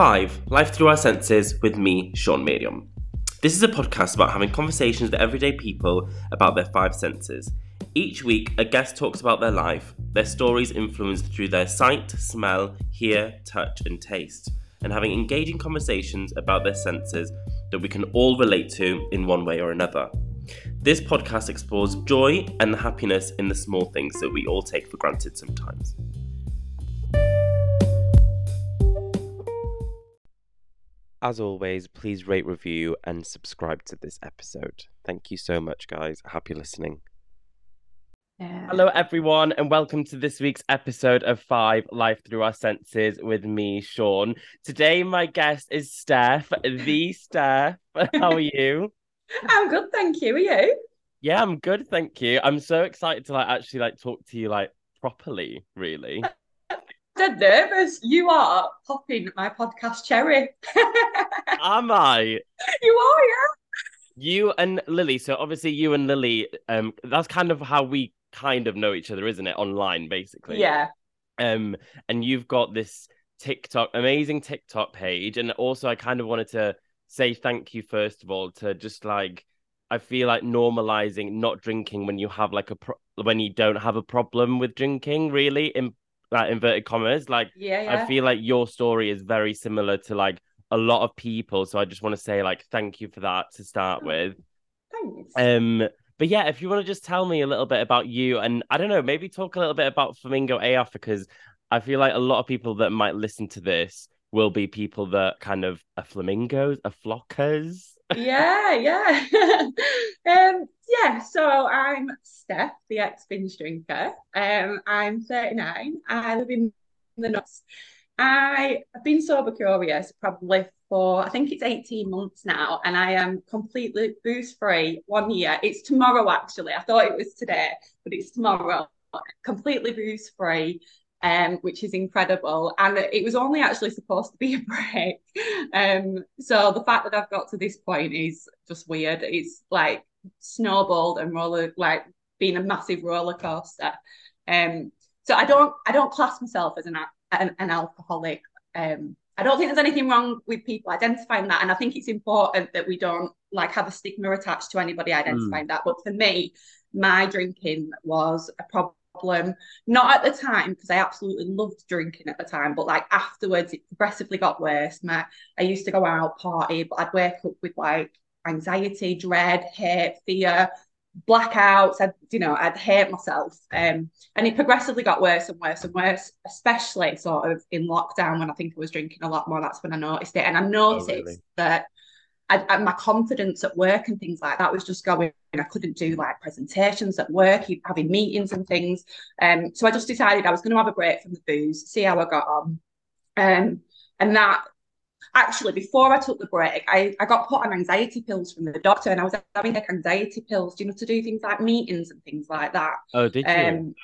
5. Life Through Our Senses with me, Sean Miriam. This is a podcast about having conversations with everyday people about their five senses. Each week, a guest talks about their life, their stories influenced through their sight, smell, hear, touch, and taste, and having engaging conversations about their senses that we can all relate to in one way or another. This podcast explores joy and the happiness in the small things that we all take for granted sometimes. As always, please rate, review, and subscribe to this episode. Thank you so much, guys. Happy listening. Yeah. Hello, everyone, and welcome to this week's episode of Five Life Through Our Senses with me, Sean. Today, my guest is Stef, the Stef. How are you? I'm good, thank you. Are you? Yeah, I'm good, thank you. I'm so excited to like actually like talk to you like properly, really. Dead nervous. You are popping my podcast cherry. Am I? you are, yeah. You and Lily. So obviously, you and Lily. Um, that's kind of how we kind of know each other, isn't it? Online, basically. Yeah. Um, and you've got this TikTok, amazing TikTok page, and also I kind of wanted to say thank you first of all to just like I feel like normalizing not drinking when you have like a pro- when you don't have a problem with drinking, really in like inverted commas. Like Yeah, yeah. I feel like your story is very similar to like a lot of people. So I just want to say like thank you for that to start Oh. with. Thanks. Um, but yeah, if you want to just tell me a little bit about you, and I don't know, maybe talk a little bit about Flamingo AF because I feel like a lot of people that might listen to this will be people that kind of are flamingos, are flockers. Yeah, yeah. um, yeah, so I'm Stef, the ex binge drinker. Um, I'm 39. I live in the nuts. I have been sober curious probably for I think it's 18 months now, and I am completely booze free one year. It's tomorrow actually. I thought it was today, but it's tomorrow. Completely booze free. Um, which is incredible. And it was only actually supposed to be a break. Um, so the fact that I've got to this point is just weird. It's like snowballed and roller like being a massive roller coaster. Um, so I don't I don't class myself as an an, an alcoholic. Um, I don't think there's anything wrong with people identifying that, and I think it's important that we don't like have a stigma attached to anybody identifying that. But for me, my drinking was a problem. Not at the time because I absolutely loved drinking at the time, but like afterwards, it progressively got worse. My I used to go out party, but I'd wake up with like anxiety, dread, hate, fear, blackouts. I'd, you know, I'd hate myself. Um, and it progressively got worse and worse and worse, especially sort of in lockdown when I think I was drinking a lot more. That's when I noticed it. And I noticed really? that I, I, my confidence at work and things like that was just going. I couldn't do like presentations at work, having meetings and things. Um, so I just decided I was going to have a break from the booze, see how I got on. Um, and that actually before I took the break, I, I got put on anxiety pills from the doctor, and I was having like anxiety pills, you know, to do things like meetings and things like that. Oh, did you? Um,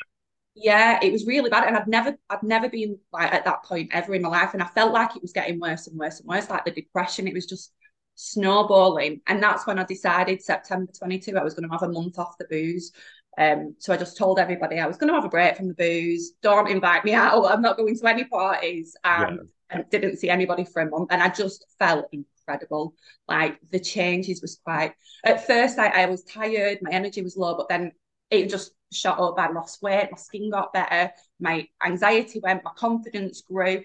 yeah, it was really bad, and I'd never, I'd never been like at that point ever in my life, and I felt like it was getting worse and worse and worse, like the depression. It was just snowballing, and that's when I decided September 22 I was going to have a month off the booze. Um, so I just told everybody I was going to have a break from the booze. Don't invite me out. I'm not going to any parties, and, and didn't see anybody for a month, and I just felt incredible. Like the changes was quite. At first, I, I was tired, my energy was low, but then it just shot up. I lost weight, my skin got better, my anxiety went, my confidence grew.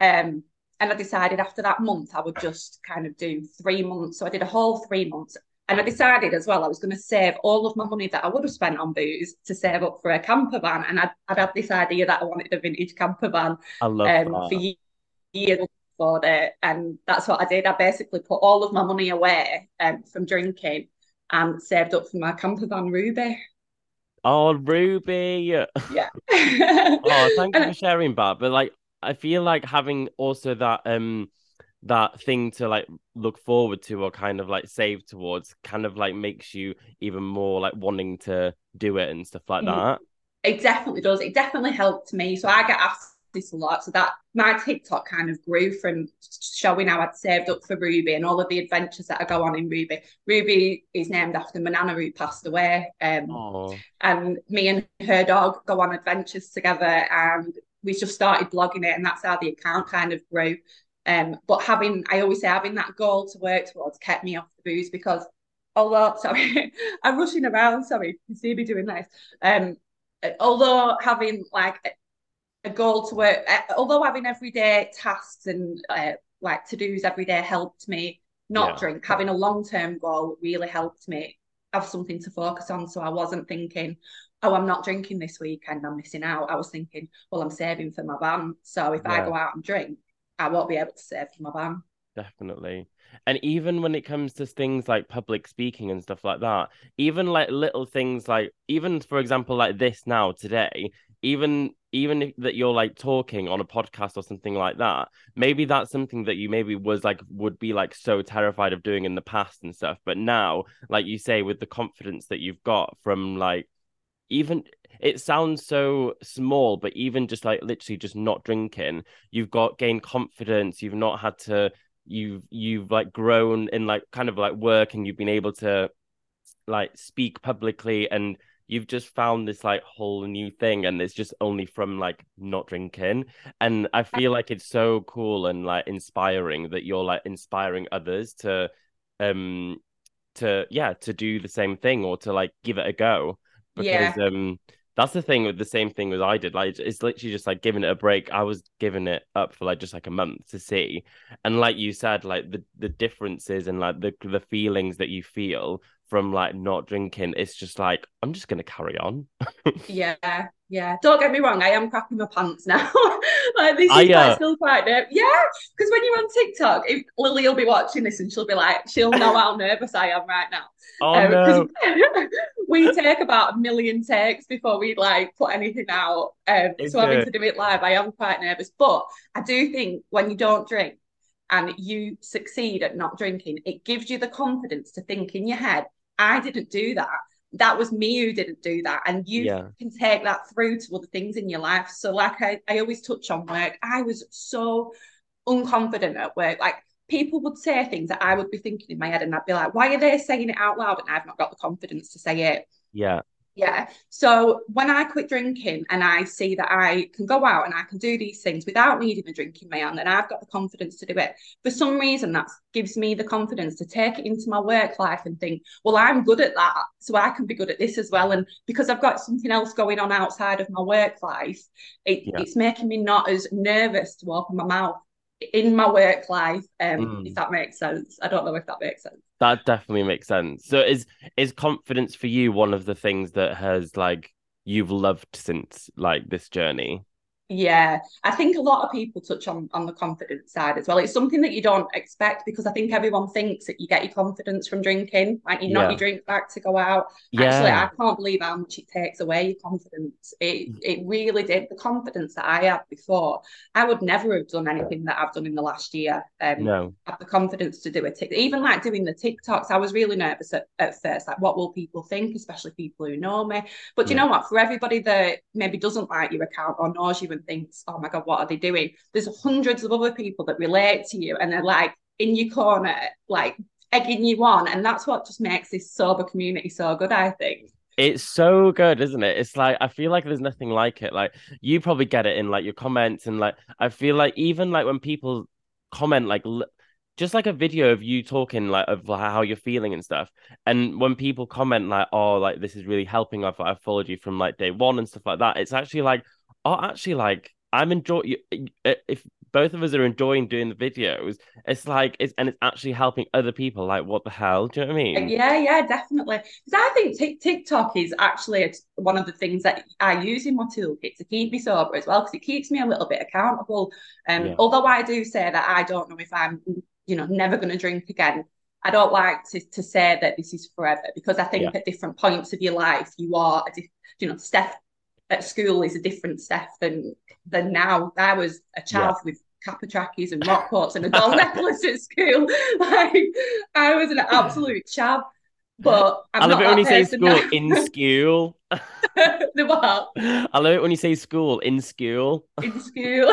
Um, and I decided after that month I would just kind of do three months. So I did a whole three months. And I decided as well I was going to save all of my money that I would have spent on booze to save up for a camper van. And I'd, I'd had this idea that I wanted a vintage camper van I love um, that. for years for it. And that's what I did. I basically put all of my money away um, from drinking and saved up for my camper van Ruby. Oh, Ruby. Yeah. Oh, thank you for sharing that. But like, I feel like having also that um that thing to like look forward to or kind of like save towards kind of like makes you even more like wanting to do it and stuff like Mm. that. It definitely does. It definitely helped me. So I get asked this a lot. So that my TikTok kind of grew from showing how I'd saved up for Ruby and all of the adventures that I go on in Ruby. Ruby is named after my nana who passed away. Um, and me and her dog go on adventures together and we just started blogging it and that's how the account kind of grew Um, but having, I always say, having that goal to work towards kept me off the booze because, although, sorry, I'm rushing around, sorry, you see me doing this. Um, although having like a goal to work, uh, although having everyday tasks and uh, like to dos every day helped me not yeah. drink, having a long term goal really helped me have something to focus on. So I wasn't thinking, oh, I'm not drinking this weekend, I'm missing out. I was thinking, well, I'm saving for my van. So if yeah. I go out and drink, I won't be able to save for my van. Definitely. And even when it comes to things like public speaking and stuff like that, even like little things like, even for example, like this now today, even even if that you're like talking on a podcast or something like that maybe that's something that you maybe was like would be like so terrified of doing in the past and stuff but now like you say with the confidence that you've got from like even it sounds so small but even just like literally just not drinking you've got gained confidence you've not had to you've you've like grown in like kind of like work and you've been able to like speak publicly and you've just found this like whole new thing and it's just only from like not drinking. And i feel like it's so cool and like inspiring that you're like inspiring others to um to yeah to do the same thing or to like give it a go because yeah. um that's the thing with the same thing as I did. Like it's literally just like giving it a break. I was giving it up for like just like a month to see. And like you said, like the the differences and like the the feelings that you feel from like not drinking, it's just like I'm just gonna carry on. yeah, yeah. Don't get me wrong, I am crapping my pants now. like this is I, uh... still quite nervous. Yeah, because when you're on TikTok, if Lily will be watching this and she'll be like, she'll know how nervous I am right now. Oh um, no. we take about a million takes before we like put anything out. Um, so having to do it live, I am quite nervous. But I do think when you don't drink, and you succeed at not drinking, it gives you the confidence to think in your head, I didn't do that. That was me who didn't do that. And you yeah. can take that through to other things in your life. So, like I, I always touch on work, I was so unconfident at work. Like people would say things that I would be thinking in my head, and I'd be like, why are they saying it out loud? And I've not got the confidence to say it. Yeah. Yeah. So when I quit drinking and I see that I can go out and I can do these things without needing a drink in my hand, and I've got the confidence to do it, for some reason that gives me the confidence to take it into my work life and think, well, I'm good at that. So I can be good at this as well. And because I've got something else going on outside of my work life, it, yeah. it's making me not as nervous to open my mouth in my work life um mm. if that makes sense. I don't know if that makes sense. That definitely makes sense. So is is confidence for you one of the things that has like you've loved since like this journey yeah, I think a lot of people touch on on the confidence side as well. It's something that you don't expect because I think everyone thinks that you get your confidence from drinking, like you yeah. knock your drink back to go out. Yeah. Actually, I can't believe how much it takes away your confidence. It mm. it really did. The confidence that I had before, I would never have done anything that I've done in the last year. Um, no, have the confidence to do it. Even like doing the TikToks, I was really nervous at, at first. Like, what will people think, especially people who know me? But yeah. you know what? For everybody that maybe doesn't like your account or knows you and thinks, oh my God, what are they doing? There's hundreds of other people that relate to you and they're like in your corner, like egging you on. And that's what just makes this sober community so good, I think. It's so good, isn't it? It's like I feel like there's nothing like it. Like you probably get it in like your comments and like I feel like even like when people comment like just like a video of you talking like of how you're feeling and stuff. And when people comment like, "Oh, like this is really helping," I've I've followed you from like day one and stuff like that. It's actually like, oh, actually, like I'm enjoying. If both of us are enjoying doing the videos, it's like it's and it's actually helping other people. Like, what the hell? Do you know what I mean? Yeah, yeah, definitely. Because I think t- TikTok is actually one of the things that I use in my toolkit to keep me sober as well, because it keeps me a little bit accountable. Um, yeah. although I do say that I don't know if I'm, you know, never going to drink again. I don't like to, to say that this is forever because I think yeah. at different points of your life you are, you know, Stef at school is a different Stef than than now. I was a child yeah. with kappa trackies and rock coats and a doll necklace at school. Like I was an absolute chav. But I'm i love it when you say school now. in school. the what? I love it when you say school in school. In school.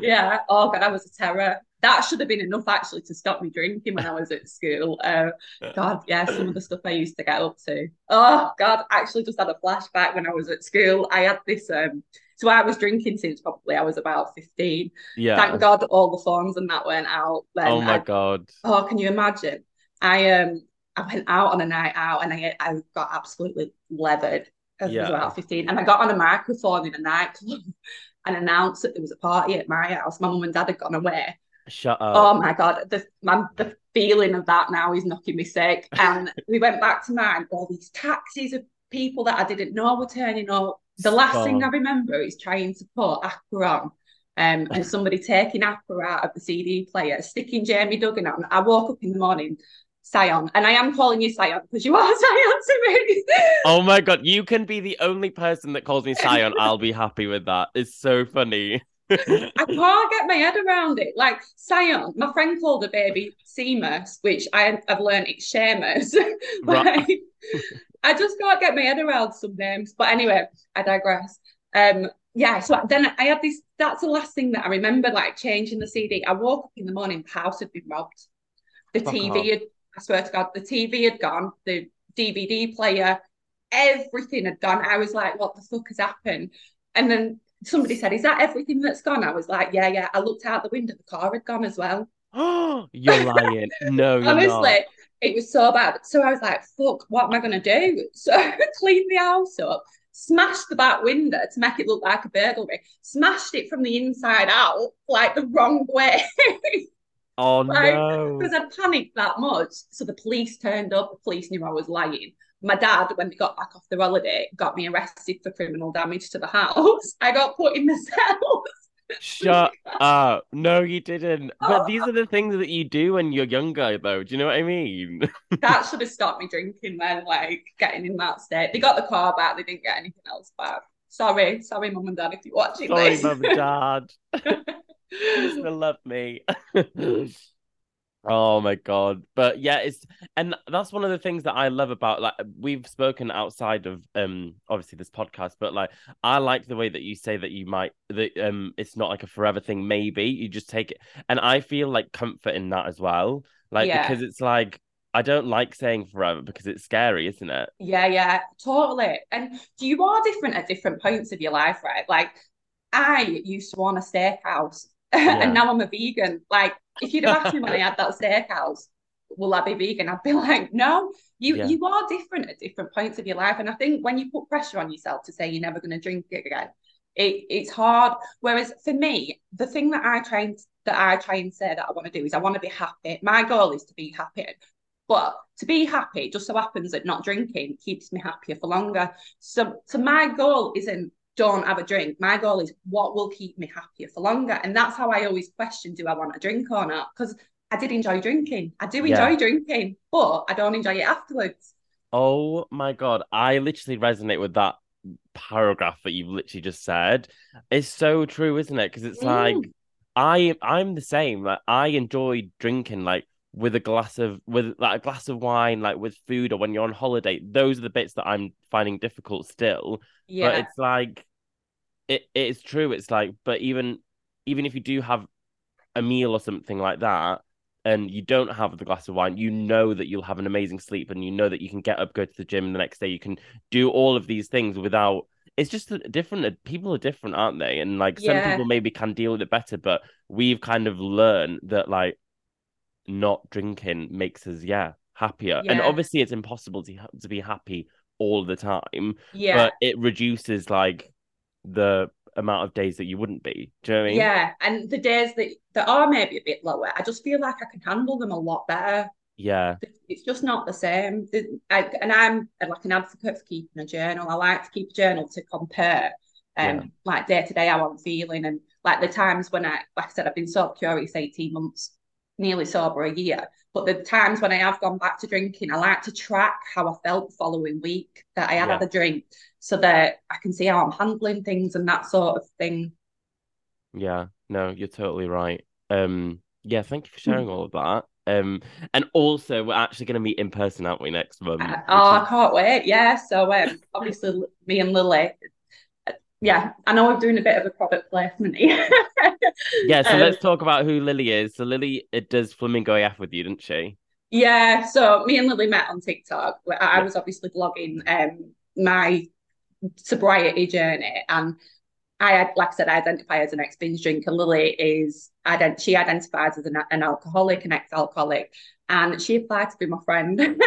yeah. Oh god, I was a terror that should have been enough actually to stop me drinking when I was at school. Uh, God, yeah, some of the stuff I used to get up to. Oh God, actually just had a flashback when I was at school. I had this um So I was drinking since probably I was about 15. Yeah. Thank God all the phones and that went out. Then oh my I, god. oh, can you imagine? I um I went out on a night out and I I got absolutely leathered. I was about 15. And I got on a microphone in a nightclub and announced that there was a party at my house. My mum and dad had gone away. Shut up. Oh my god, the man, the feeling of that now is knocking me sick. And we went back to mine. All these taxis of people that I didn't know were turning up. The last thing I remember is trying to put Aqua on. Um, and somebody taking Aqua out of the CD player, sticking Jamie Duggan on. I woke up in the morning, Sion, and I am calling you Sion because you are Sion to me. Oh my god, you can be the only person that calls me Sion. I'll be happy with that. It's so funny. I can't get my head around it. Like Sion, my friend called a baby Seamus, which I have learned it's Seamus. Right. I just can't get my head around some names. But anyway, I digress. Um, yeah, so then I had this. That's the last thing that I remember, like changing the CD. I woke up in the morning, the house had been robbed. The Fuck TV off. had, I swear to God, the TV had gone, the DVD player, everything had gone. I was like, what the fuck has happened? And then somebody said, Is that everything that's gone? I was like, Yeah, yeah. I looked out the window, the car had gone as well. Oh, you're lying. No, you're Honestly, not. it was so bad. So I was like, Fuck, what am I going to do? So I cleaned the house up, smashed the back window to make it look like a burglary, smashed it from the inside out, like the wrong way. Oh Like, no. because I panicked that much. So the police turned up. The police knew I was lying. My dad, when we got back off the holiday, got me arrested for criminal damage to the house. I got put in the cell. Shut up. No, you didn't. But these oh. are the things that you do when you're younger, though. Do you know what I mean? that should have stopped me drinking then, like getting in that state. They got the car back, they didn't get anything else back. Sorry, sorry, mum and dad, if you're watching Sorry, this. mum and dad. You still love me. Oh my god. But yeah, it's and that's one of the things that I love about like we've spoken outside of um obviously this podcast, but like I like the way that you say that you might that um it's not like a forever thing, maybe. You just take it and I feel like comfort in that as well. Like Yeah. because it's like I don't like saying forever because it's scary, isn't it? Yeah, yeah, totally. And you are different at different points of your life, right? Like I used to own a steakhouse Yeah. and now I'm a vegan. Like if you'd have asked me when I had that steakhouse, will I be vegan? I'd be like, no, you Yeah. you are different at different points of your life. And I think when you put pressure on yourself to say you're never going to drink it again, it, it's hard. Whereas for me, the thing that I try and that I try and say that I want to do is I want to be happy. My goal is to be happy. But to be happy, just so happens that not drinking keeps me happier for longer. So, so my goal isn't don't have a drink. My goal is what will keep me happier for longer. And that's how I always question do I want a drink or not? Because I did enjoy drinking. I do Yeah. enjoy drinking, but I don't enjoy it afterwards. Oh my god, I literally resonate with that paragraph that you've literally just said. It's so true, isn't it? Because it's Mm. like I I'm the same. Like I enjoy drinking like with a glass of with like a glass of wine, like with food or when you're on holiday. Those are the bits that I'm finding difficult still. Yeah. But Yeah. it's like it it is true. It's like, but even even if you do have a meal or something like that, and you don't have the glass of wine, you know that you'll have an amazing sleep, and you know that you can get up, go to the gym the next day. You can do all of these things without. It's just different. People are different, aren't they? And like some people maybe can deal with it better, but we've kind of learned that like not drinking makes us yeah happier. And obviously, it's impossible to to be happy all the time yeah. but it reduces like the amount of days that you wouldn't be. Do you know what I mean? Yeah. And the days that, that are maybe a bit lower, I just feel like I can handle them a lot better. Yeah. it's just not the same. I, and I'm like an advocate for keeping a journal. I like to keep a journal to compare, um, Yeah. like day to day how I'm feeling, and like the times when I, like I said, I've been sober curious eighteen months, nearly sober a year. But the times when I have gone back to drinking, I like to track how I felt the following week that I had Yeah. a drink, so that I can see how I'm handling things and that sort of thing. Yeah. No, you're totally right. Um, yeah, thank you for Hmm. sharing all of that. Um, and also we're actually gonna meet in person, aren't we, next month? Uh, oh, I can't wait. Yeah. So um, obviously me and Lily. Yeah, I know I'm doing a bit of a product placement here. Yeah, so Um, let's talk about who Lily is. So Lily it does Flamingo AF with you, didn't she? Yeah, so me and Lily met on TikTok. I Yeah. was obviously blogging um my sobriety journey, and I like I said, I identify as an ex-binge drinker. Lily is ident- she identifies as an, an alcoholic, an ex-alcoholic, and she applied to be my friend.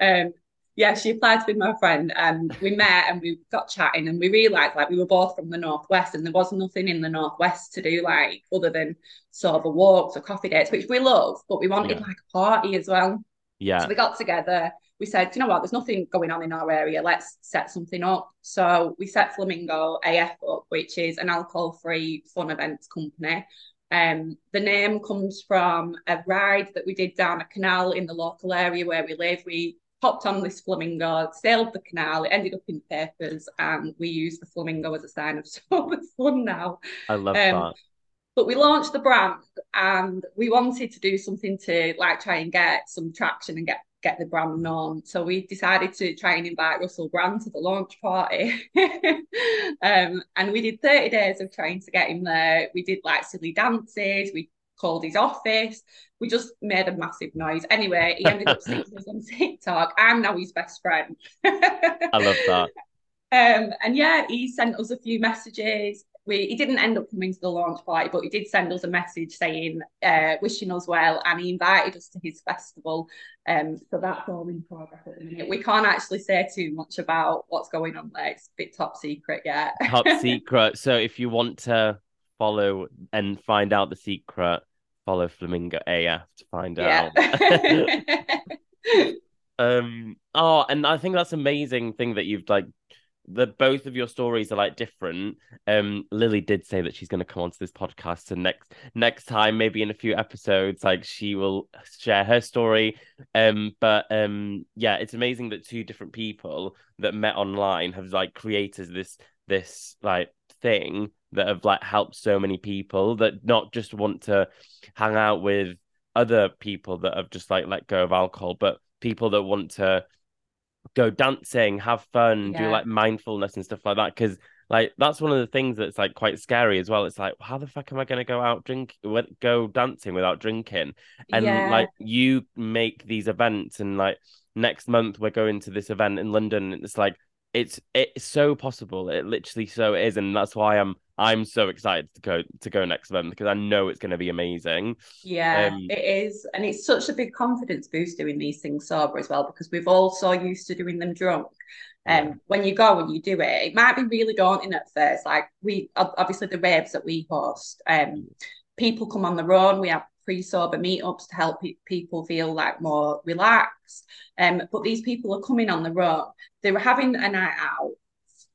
um, yeah, she applied to be my friend, and we met and we got chatting, and we realised like we were both from the northwest, and there was nothing in the northwest to do like other than sort of walks or coffee dates, which we love, but we wanted Yeah. like a party as well. Yeah. So we got together. We said, you know what, there's nothing going on in our area. Let's set something up. So we set Flamingo AF up, which is an alcohol-free fun events company. Um, the name comes from a ride that we did down a canal in the local area where we live. We hopped on this flamingo, sailed the canal, it ended up in the papers, and we use the flamingo as a sign of sober fun now. I love Um, that. But we launched the brand and we wanted to do something to like try and get some traction and get get the brand known. So we decided to try and invite Russell Brand to the launch party. um, and we did 30 days of trying to get him there. We did like silly dances, we called his office, we just made a massive noise. Anyway, he ended up seeing us on TikTok. I'm now his best friend. I love that. Um, and yeah, he sent us a few messages. We he didn't end up coming to the launch party, but he did send us a message saying, uh, wishing us well, and he invited us to his festival. Um, so that's all in progress at the minute. We can't actually say too much about what's going on there. It's a bit top secret yet. Top secret. So if you want to follow and find out the secret, follow Flamingo AF to find yeah. out. um oh and i think that's amazing thing that you've like the both of your stories are like different um lily did say that she's going to come onto this podcast and next next time maybe in a few episodes like she will share her story um but um yeah it's amazing that two different people that met online have like created this this like thing that have like helped so many people that not just want to hang out with other people that have just like let go of alcohol but people that want to go dancing, have fun, do like mindfulness and stuff like that. Because like that's one of the things that's like quite scary as well. It's like, how the fuck am I going to go out drink, go dancing without drinking? And yeah. like you make these events, and like next month we're going to this event in London. And it's like it's it's so possible. It literally so is, and that's why I'm I'm so excited to go to go next month because I know it's going to be amazing. Yeah, Um, it is. And it's such a big confidence boost doing these things sober as well, because we've all so used to doing them drunk. Um, Yeah. when you go and you do it, it might be really daunting at first. Like we obviously the raves that we host, um, people come on their own. We have pre-sober meetups to help pe- people feel like more relaxed. Um, but these people are coming on their own. They were having a night out,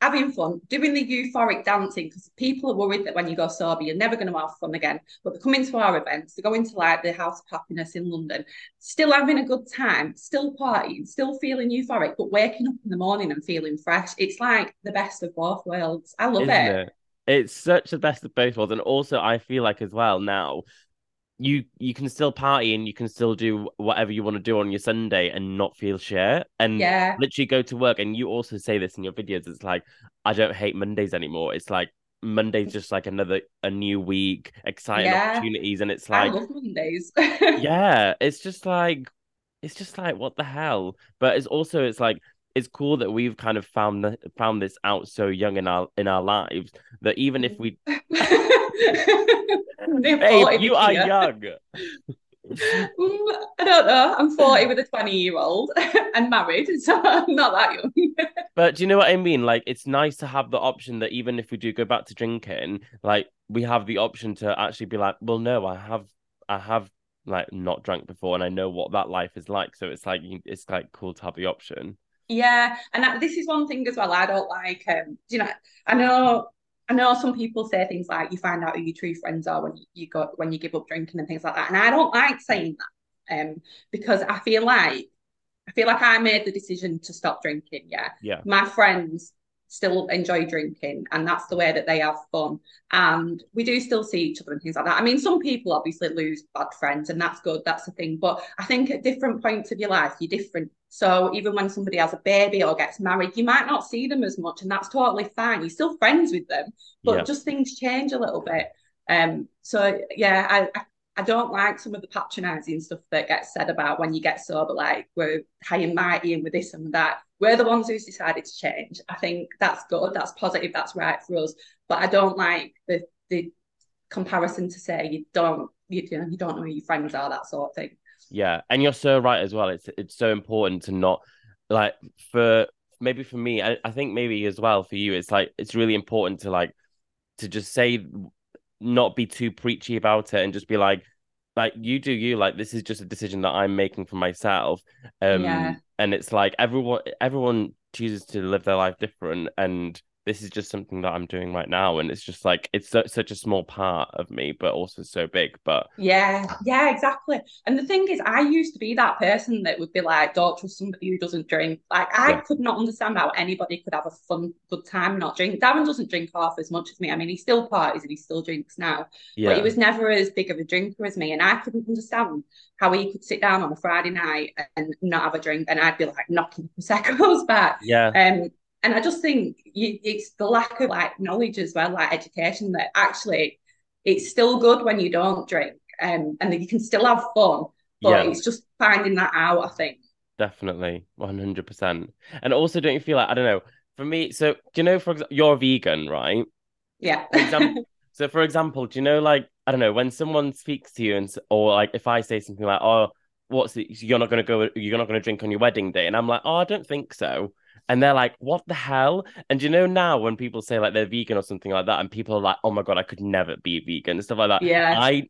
having fun, doing the euphoric dancing because people are worried that when you go sober, you're never going to have fun again. But they're coming to our events, they're going to like the House of Happiness in London, still having a good time, still partying, still feeling euphoric, but waking up in the morning and feeling fresh. It's like the best of both worlds. I love it. it? It's such the best of both worlds, and also I feel like as well now, you you can still party and you can still do whatever you want to do on your Sunday and not feel shit, and Yeah. literally go to work. And you also say this in your videos. It's like I don't hate Mondays anymore. It's like Monday's just like another a new week, exciting Yeah. opportunities, and it's like Mondays. yeah, it's just like it's just like what the hell. But it's also it's like it's cool that we've kind of found the, found this out so young in our in our lives that even if mm. we Near 40 babe, you are young. Mm, I don't know. I'm 40 with a 20 year old and married, so I'm not that young. But do you know what I mean? Like, it's nice to have the option that even if we do go back to drinking, like we have the option to actually be like, well, no, I have, I have like not drank before, and I know what that life is like. So it's like it's like cool to have the option. Yeah, and that, this is one thing as well. I don't like. Um, you know, I know, I know some people say things like you find out who your true friends are when you go when you give up drinking and things like that. And I don't like saying that, um, because I feel like I feel like I made the decision to stop drinking. Yeah, Yeah, my friends still enjoy drinking and that's the way that they have fun and we do still see each other and things like that i mean some people obviously lose bad friends and that's good that's the thing but i think at different points of your life you're different so even when somebody has a baby or gets married you might not see them as much and that's totally fine you're still friends with them but yeah, just things change a little bit um so yeah I, I I don't like some of the patronising stuff that gets said about when you get sober, like we're high and mighty and with this and that. We're the ones who's decided to change. I think that's good, that's positive, that's right for us. But I don't like the the comparison to say you don't you, you know you don't know who your friends are, that sort of thing. Yeah, and you're so right as well. It's it's so important to not like for maybe for me, I, I think maybe as well for you, it's like it's really important to like to just say not be too preachy about it and just be like like you do you like this is just a decision that i'm making for myself um yeah. and it's like everyone everyone chooses to live their life different and this is just something that I'm doing right now. And it's just like, it's so, such a small part of me, but also so big. But yeah, yeah, exactly. And the thing is, I used to be that person that would be like, don't trust somebody who doesn't drink. Like, I yeah. could not understand how anybody could have a fun, good time not drink. Darren doesn't drink half as much as me. I mean, he still parties and he still drinks now, yeah. but he was never as big of a drinker as me. And I couldn't understand how he could sit down on a Friday night and not have a drink. And I'd be like knocking Prosecco's back. Yeah. Um, and I just think you, it's the lack of like knowledge as well, like education, that actually it's still good when you don't drink, um, and you can still have fun, but yeah. it's just finding that out. I think definitely, one hundred percent. And also, don't you feel like I don't know? For me, so do you know? For example, you're vegan, right? Yeah. For example, so, for example, do you know, like I don't know, when someone speaks to you and or like if I say something like, "Oh, what's it? You're not going to go. You're not going to drink on your wedding day," and I'm like, "Oh, I don't think so." And they're like, "What the hell?" And you know now when people say like they're vegan or something like that, and people are like, "Oh my god, I could never be vegan," and stuff like that. Yeah, I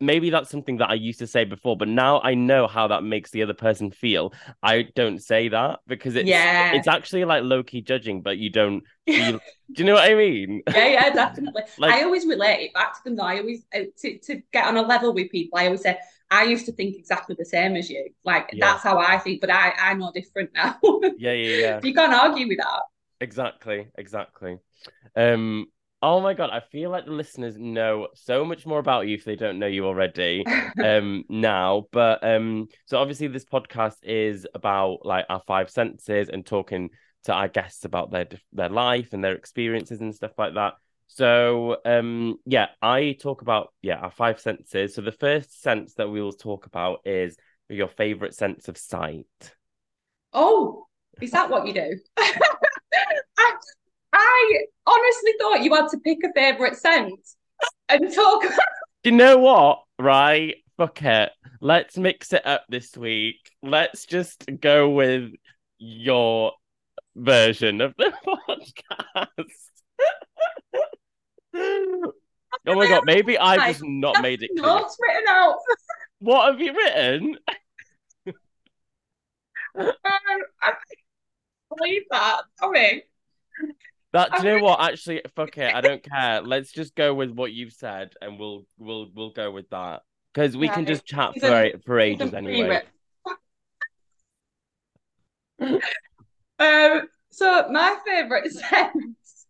maybe that's something that I used to say before, but now I know how that makes the other person feel. I don't say that because it's yeah. it's actually like low key judging, but you don't feel. do you know what I mean? Yeah, yeah, definitely. like, I always relate it back to them. Though. I always uh, to to get on a level with people. I always say. I used to think exactly the same as you. Like yeah. that's how I think, but I I know different now. yeah, yeah, yeah. You can't argue with that. Exactly, exactly. Um, Oh my god, I feel like the listeners know so much more about you if they don't know you already um now. But um so obviously this podcast is about like our five senses and talking to our guests about their their life and their experiences and stuff like that. So um yeah, I talk about yeah, our five senses. So the first sense that we will talk about is your favorite sense of sight. Oh, is that what you do? I, I honestly thought you had to pick a favourite sense and talk. You know what? Right? Fuck it. Let's mix it up this week. Let's just go with your version of the podcast. Oh my god, maybe I've just not made it clear. Notes written out. what have you written? um, I believe that. Sorry. That do you know what? Actually, fuck it. I don't care. Let's just go with what you've said, and we'll we'll we'll go with that because we can just chat for for ages anyway. um. So my favorite sense.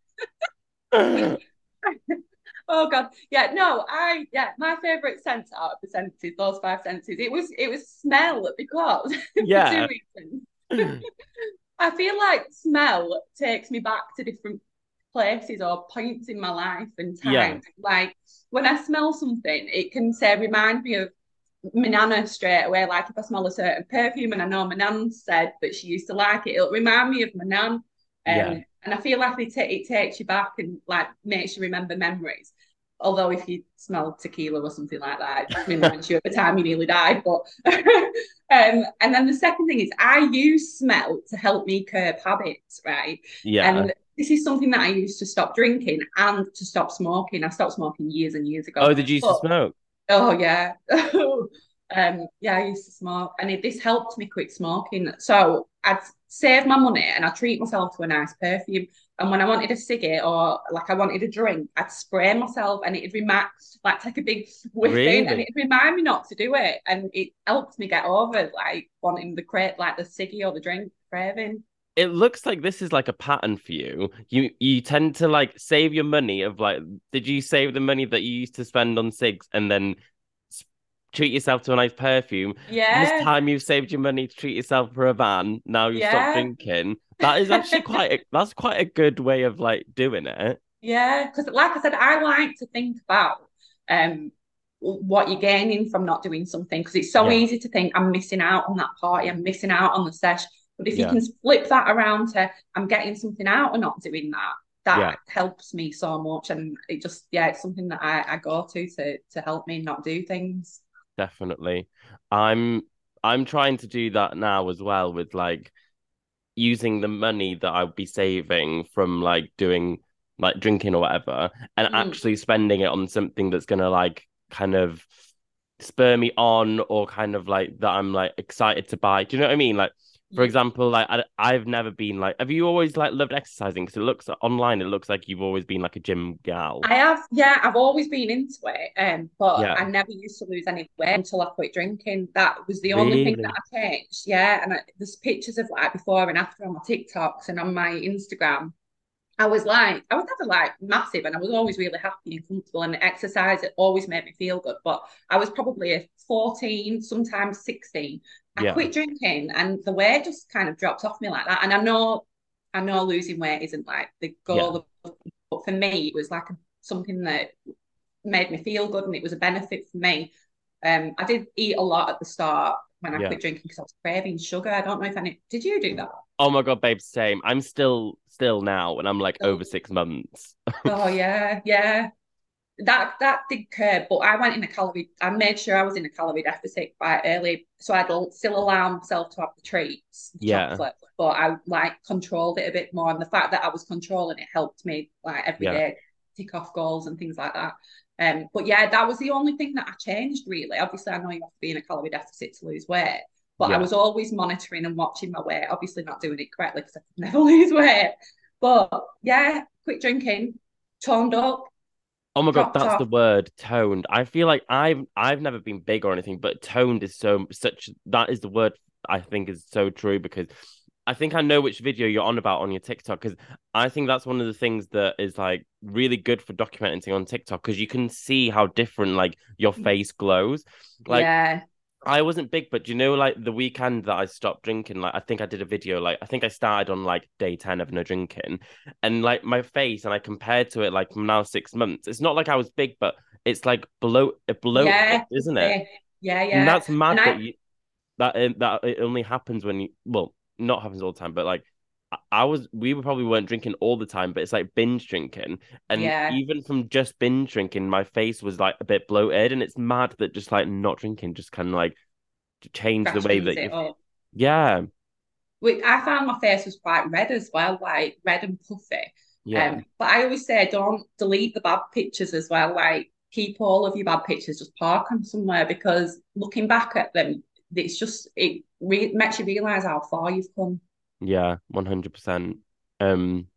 Oh god, yeah. No, I yeah. My favorite sense out of the senses, those five senses, it was it was smell because yeah. for two reasons. I feel like smell takes me back to different places or points in my life and time. Yeah. Like when I smell something, it can say remind me of my nana straight away. Like if I smell a certain perfume and I know my nan said that she used to like it, it'll remind me of my nan. Um, yeah. And I feel like it, t- it takes you back and like makes you remember memories. Although if you smell tequila or something like that, it reminds you of the time you nearly died. But um, and then the second thing is I use smell to help me curb habits, right? Yeah. And this is something that I used to stop drinking and to stop smoking. I stopped smoking years and years ago. Oh, did you used but, to smoke? Oh yeah. um, yeah, I used to smoke, and it, this helped me quit smoking. So I'd save my money and I'd treat myself to a nice perfume. And when I wanted a cigarette or like I wanted a drink, I'd spray myself and it'd remind like take a big whiff really? in and it'd remind me not to do it. And it helped me get over like wanting the crate like the ciggy or the drink craving. It looks like this is like a pattern for you. You you tend to like save your money of like did you save the money that you used to spend on cigs and then treat yourself to a nice perfume. Yeah. This time you've saved your money to treat yourself for a van. Now you yeah. stop drinking. That is actually quite a, that's quite a good way of like doing it. Yeah, because like I said, I like to think about um what you're gaining from not doing something because it's so Yeah. easy to think I'm missing out on that party, I'm missing out on the sesh. But if Yeah. you can flip that around to I'm getting something out of not doing that, that Yeah. helps me so much. And it just yeah, it's something that I, I go to to to help me not do things. Definitely. I'm I'm trying to do that now as well with like using the money that I would be saving from like doing like drinking or whatever and Mm. actually spending it on something that's gonna like kind of spur me on or kind of like that I'm like excited to buy. Do you know what I mean? Like for example, like I, I've never been like, have you always like loved exercising? Because it looks online, it looks like you've always been like a gym gal. I have, yeah, I've always been into it, um, but Yeah. I never used to lose any weight until I quit drinking. That was the only thing that I changed. Yeah, and I, there's pictures of like before and after on my TikToks and on my Instagram. I was like, I was never like massive, and I was always really happy and comfortable. And exercise it always made me feel good. But I was probably a 14, sometimes 16. I Yeah. quit drinking, and the weight just kind of dropped off me like that. And I know, I know, losing weight isn't like the goal, of, but for me, it was like something that made me feel good, and it was a benefit for me. Um, I did eat a lot at the start when I Yeah. quit drinking because I was craving sugar. I don't know if any. Did you do that? Oh my god, babe, same. I'm still still now, and I'm like Oh. over six months. Oh yeah, yeah. That that did curb, but I went in a calorie. I made sure I was in a calorie deficit quite early, so I'd still allow myself to have the treats, the Yeah. chocolate, but I like controlled it a bit more. And the fact that I was controlling it helped me like every Yeah. day tick off goals and things like that. Um, but yeah, that was the only thing that I changed really. Obviously, I know you have to be in a calorie deficit to lose weight, but Yeah. I was always monitoring and watching my weight. Obviously, not doing it correctly because I could never lose weight. But yeah, quit drinking, toned up. Oh my god, that's the word, toned. I feel like I've I've never been big or anything, but toned is so such that is the word I think is so true because I think I know which video you're on about on your TikTok because I think that's one of the things that is like really good for documenting on TikTok because you can see how different like your face glows. Like yeah, I wasn't big, but do you know, like the weekend that I stopped drinking, like I think I did a video, like I think I started on like day 10 of no drinking, and like my face, and I compared to it, like I'm now six months. It's not like I was big, but it's like below, below, yeah, isn't it? Yeah, yeah. And that's mad And I- that you that that it only happens when you well, not happens all the time, but like I, was, we were probably weren't drinking all the time, but it's like binge drinking, and Yeah. even from just binge drinking, my face was like a bit bloated, and it's mad that just like not drinking just kind of like changed the way that you, up. yeah, Which I found my face was quite red as well, like red and puffy. yeah, Um, but I always say don't delete the bad pictures as well. Like keep all of your bad pictures, just park them somewhere because looking back at them, it's just it re- makes you realize how far you've come. Yeah, one hundred percent. Um,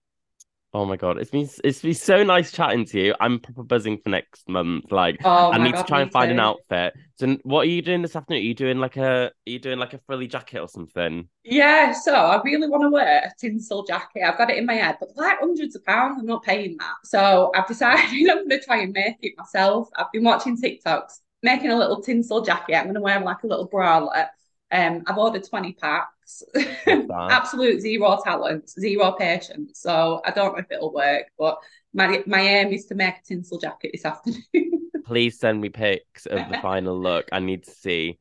oh my god, it's been it's been so nice chatting to you. I'm proper buzzing for next month. Like, Oh I need to try and find an outfit. So, what are you doing this afternoon? Are you doing like a are you doing like a frilly jacket or something? Yeah, so I really want to wear a tinsel jacket. I've got it in my head, but like hundreds of pounds, I'm not paying that. So I've decided I'm going to try and make it myself. I've been watching TikToks, making a little tinsel jacket. I'm going to wear like a little bralette. Um, I've ordered 20 packs. Absolute zero talent, zero patience. So I don't know if it'll work, but my my aim is to make a tinsel jacket this afternoon. Please send me pics of the final look. I need to see.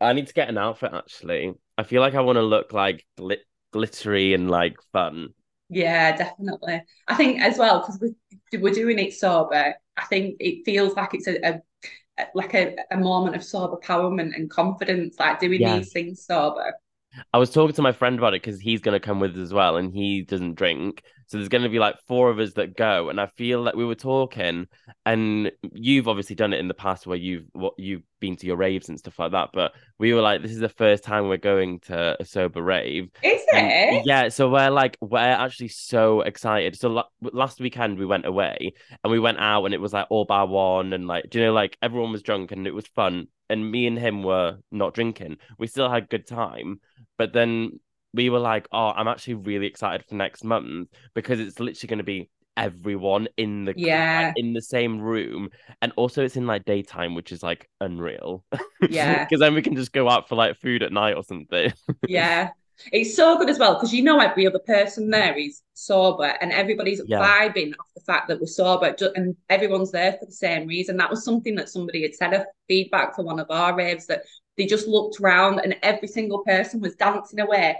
I need to get an outfit actually. I feel like I want to look like glit- glittery and like fun. Yeah, definitely. I think as well because we're, we're doing it sober. I think it feels like it's a, a like a, a moment of sober empowerment and confidence, like doing Yeah. these things sober. I was talking to my friend about it because he's going to come with us as well, and he doesn't drink. So there's going to be like four of us that go, and I feel like we were talking, and you've obviously done it in the past where you've what you've been to your raves and stuff like that. But we were like, this is the first time we're going to a sober rave. Is And it? yeah, so we're like we're actually so excited. So la- last weekend we went away and we went out and it was like all bar one and like do you know like everyone was drunk and it was fun and me and him were not drinking. We still had good time, but then we were like, oh, I'm actually really excited for next month because it's literally going to be everyone in the Yeah. in the same room and also it's in like daytime which is like unreal Yeah. because then we can just go out for like food at night or something Yeah. It's so good as well because you know every other person there is sober and everybody's Yeah. vibing off the fact that we're sober and everyone's there for the same reason. That was something that somebody had said a feedback for one of our raves that they just looked around and every single person was dancing away,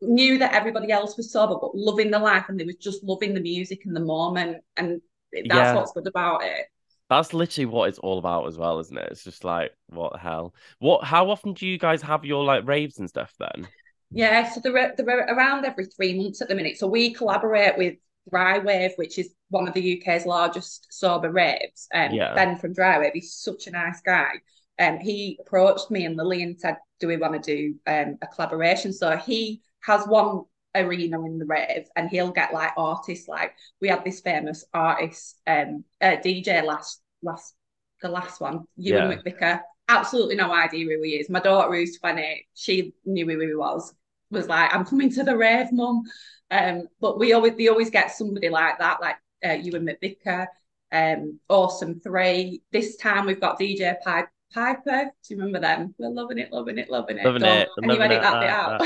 knew that everybody else was sober but loving the life and they was just loving the music and the moment and that's Yeah. what's good about it. That's literally what it's all about as well, isn't it? It's just like, what the hell? What? How often do you guys have your like raves and stuff then? Yeah, so they're, they're around every three months at the minute. So we collaborate with Dry Wave, which is one of the UK's largest sober raves. Um, Yeah. Ben from Dry Wave, he's such a nice guy. Um, he approached me and Lily and said, "Do we want to do um, a collaboration?" So he has one arena in the rave, and he'll get like artists. Like we had this famous artist, um, uh, DJ last last the last one, Ewan Yeah. McVicar. Absolutely no idea who he is. My daughter, who's 20, she knew who he was. Was like, I'm coming to the rave, mum. Um, but we always, they always get somebody like that, like uh, Ewan McVicar, um, Awesome Three. This time we've got DJ Pipe, Piper. Do you remember them? We're loving it, loving it, loving it. Loving Don't- it, Can you loving edit it, that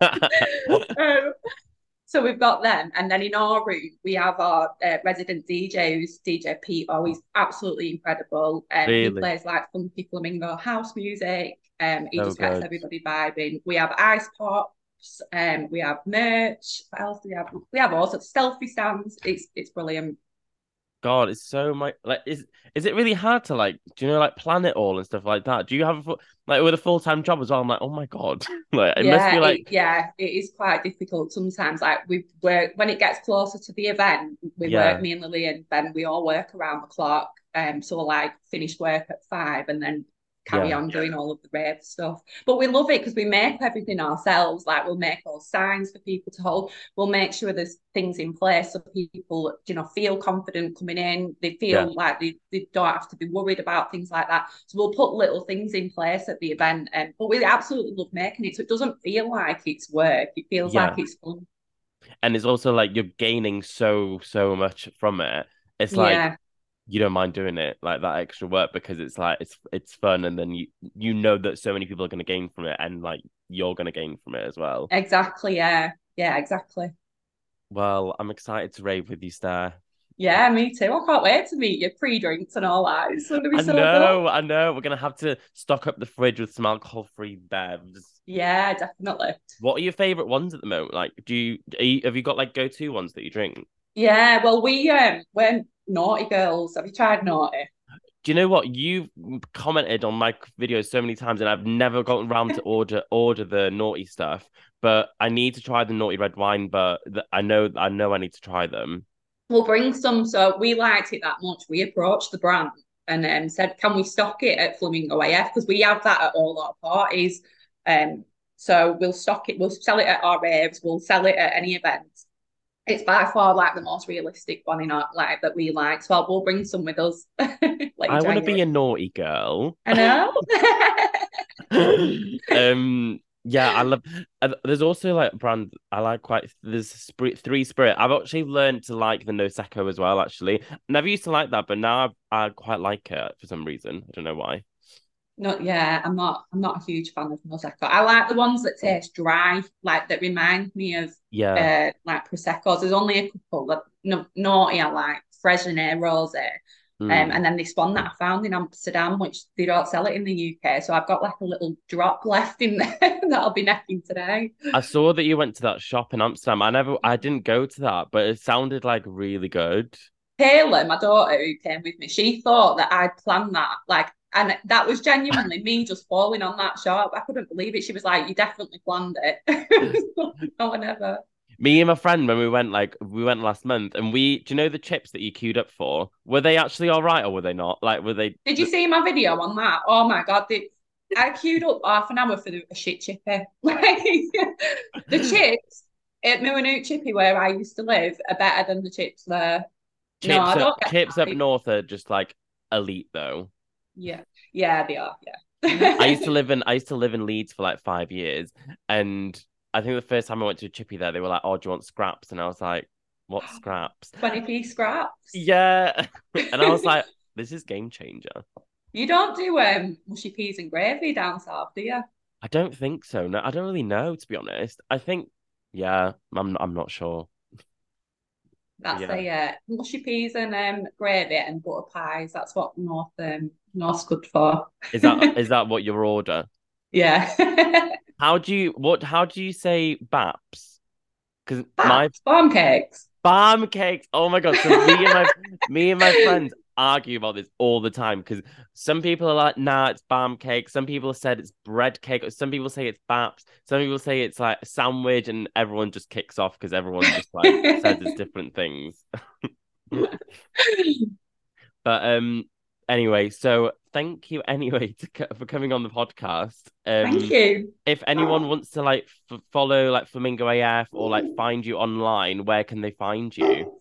bit out? um, so we've got them, and then in our room we have our uh, resident DJ, who's DJ Pete. Oh, he's absolutely incredible. Um, He plays like funky flamingo house music. Um, he So just gets good. everybody vibing. We have ice pops. Um, we have merch. What else do we have? We have also selfie stands. It's it's brilliant. God, it's so much. Like, is is it really hard to like? Do you know like plan it all and stuff like that? Do you have a like with a full time job as well? I'm like, oh my god, like it must be yeah, like it, yeah, it is quite difficult sometimes. Like we work when it gets closer to the event, we Yeah. work, me and Lily and Ben, we all work around the clock. Um, so like finish work at five and then carry Yeah. on doing all of the rave stuff. But we love it because we make everything ourselves. Like we'll make all signs for people to hold. We'll make sure there's things in place so people, you know, feel confident coming in. They feel Yeah. like they, they don't have to be worried about things like that. So we'll put little things in place at the event. Um, but we absolutely love making it. So it doesn't feel like it's work. It feels Yeah. like it's fun. and it's also like you're gaining so so much from it. It's like yeah, you don't mind doing it like that extra work because it's like it's it's fun and then you you know that so many people are going to gain from it and like you're going to gain from it as well. exactly. Yeah, yeah, exactly. Well, I'm excited to rave with you, Star. Yeah, me too. I can't wait to meet you. Pre-drinks and all that. It's to be I so good. know, I know. We're gonna have to stock up the fridge with some alcohol-free bevs. Yeah, definitely. What are your favorite ones at the moment? Like, do you, are you have you got like go-to ones that you drink? Yeah, well, we um, we're naughty girls. Have you tried Noughty? Do you know what you've commented on my videos so many times, and I've never gotten around to order order the Noughty stuff. But I need to try the Noughty red wine. But th- I know I know I need to try them. We'll bring some. So we liked it that much. We approached the brand and um, said, "Can we stock it at Flamingo AF? Because we have that at all our parties. Um, so we'll stock it. We'll sell it at our raves. We'll sell it at any event. It's by far like the most realistic one in our like that we like. So we'll bring some with us. like I want to be a naughty girl. I know. um yeah i love and there's also like brand i like quite there's spirit three spirit i've actually learned to like the nosecco as well actually never used to like that but now i, I quite like it for some reason i don't know why Not yeah, I'm not. I'm not a huge fan of Prosecco. I like the ones that taste dry, like that remind me of yeah uh, like proseccos. There's only a couple that no, Noughty I like, Fresnay Rose, um, Mm. and then this one that I found in Amsterdam, which they don't sell it in the UK. So I've got like a little drop left in there that I'll be necking today. i saw that you went to that shop in amsterdam i never i didn't go to that but it sounded like really good Taylor, my daughter who came with me, she thought that I'd planned that, like, and that was genuinely me just falling on that shop. I couldn't believe it. She was like, "You definitely planned it." no one ever. me and my friend when we went like we went last month and we do you know the chips that you queued up for were they actually all right or were they not like were they Did you see my video on that? Oh my god, the, I queued up half an hour for the, a shit chippy. the chips at Miwanook Chippy, where I used to live, are better than the chips there. chips no, I up, don't get chips up north are just like elite though Yeah, yeah, they are. Yeah. I used to live in I used to live in Leeds for like five years, and I think the first time I went to a chippy there, they were like, "Oh, do you want scraps?" And I was like, "What scraps?" 20p scraps. Yeah, and I was like, "This is game changer." You don't do um mushy peas and gravy down south, do you? I don't think so. No, I don't really know to be honest. I think, yeah, I'm I'm not sure. That's yeah. a uh, mushy peas and um, gravy and butter pies. That's what North um, North's good for. is that is that what your order? Yeah. how do you what? How do you say baps? Because my barm cakes. Barm cakes. Oh my god! So me and my me and my friends argue about this all the time because some people are like, nah, it's barm cake. Some people said it's bread cake. Some people say it's baps. Some people say it's like a sandwich, and everyone just kicks off because everyone just like says it's different things. but um, anyway, so thank you anyway to, for coming on the podcast. Um, thank you. If anyone wants to like f- follow like Flamingo AF or like find you online, where can they find you?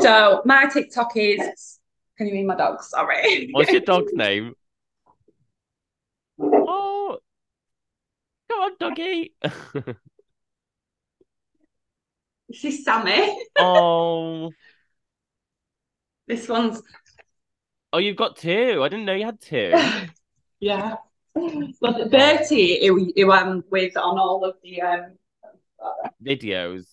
So my TikTok is can you mean my dog? Sorry. What's your dog's name? Oh, come on, doggy. She's Sammy. Oh. this one's. Oh, you've got two. I didn't know you had two. yeah. But Bertie, who, who I'm with on all of the um, videos.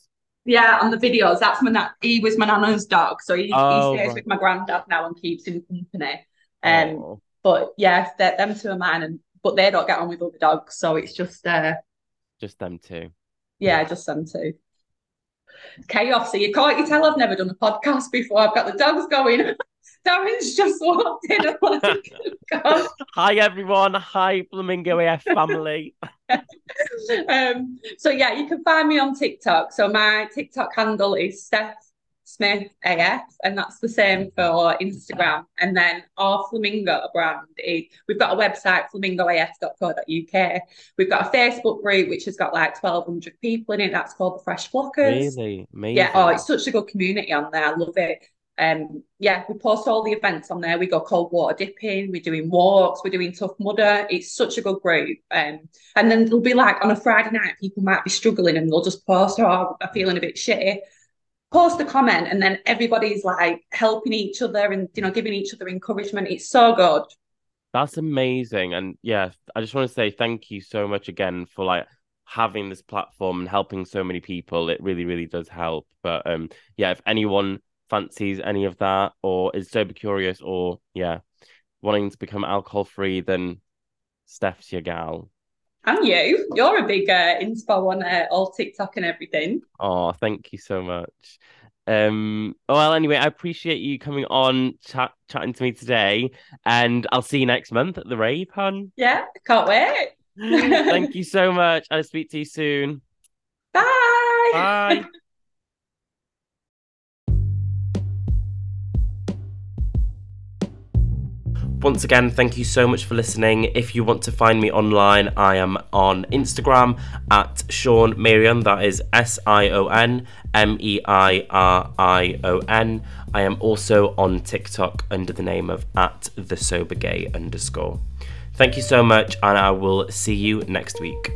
Yeah, on the videos, that's my na- he was my nana's dog, so he, oh, he stays right. with my granddad now and keeps him company. Um, oh. but yeah, them two are mine, and but they don't get on with other dogs, so it's just uh, just them two. Yeah, just them two. Chaos. So you can't you tell I've never done a podcast before. I've got the dogs going. Darren's just walked in and like, Hi everyone. Hi Flamingo AF family. um, so yeah, you can find me on TikTok. So my TikTok handle is Stef Smith AF, and that's the same for Instagram. And then our Flamingo brand is we've got a website, flamingoaf.co.uk. We've got a Facebook group which has got like 1,200 people in it. That's called the Fresh Flockers. Really? Amazing. Yeah, oh, it's such a good community on there. I love it um, yeah, we post all the events on there. We go cold water dipping, we're doing walks, we're doing tough mudder. It's such a good group. Um, and then it'll be like on a Friday night, people might be struggling and they'll just post, oh, I'm feeling a bit shitty. Post a comment, and then everybody's like helping each other and you know giving each other encouragement. It's so good. That's amazing. And yeah, I just want to say thank you so much again for like having this platform and helping so many people. It really, really does help. But um, yeah, if anyone fancies any of that or is sober curious or yeah wanting to become alcohol free then Stef's your gal. And you. You're a big uh, inspo on uh, all tiktok and everything. Oh thank you so much. Um well anyway i appreciate you coming on chat chatting to me today and i'll see you next month at the rave hun yeah can't wait. Thank you so much. I'll speak to you soon. Bye. Bye Once again, thank you so much for listening. If you want to find me online, I am on Instagram at Sion Meirion. That is S I O N M E I R I O N. I am also on TikTok under the name of at the sober gay underscore. Thank you so much, and I will see you next week.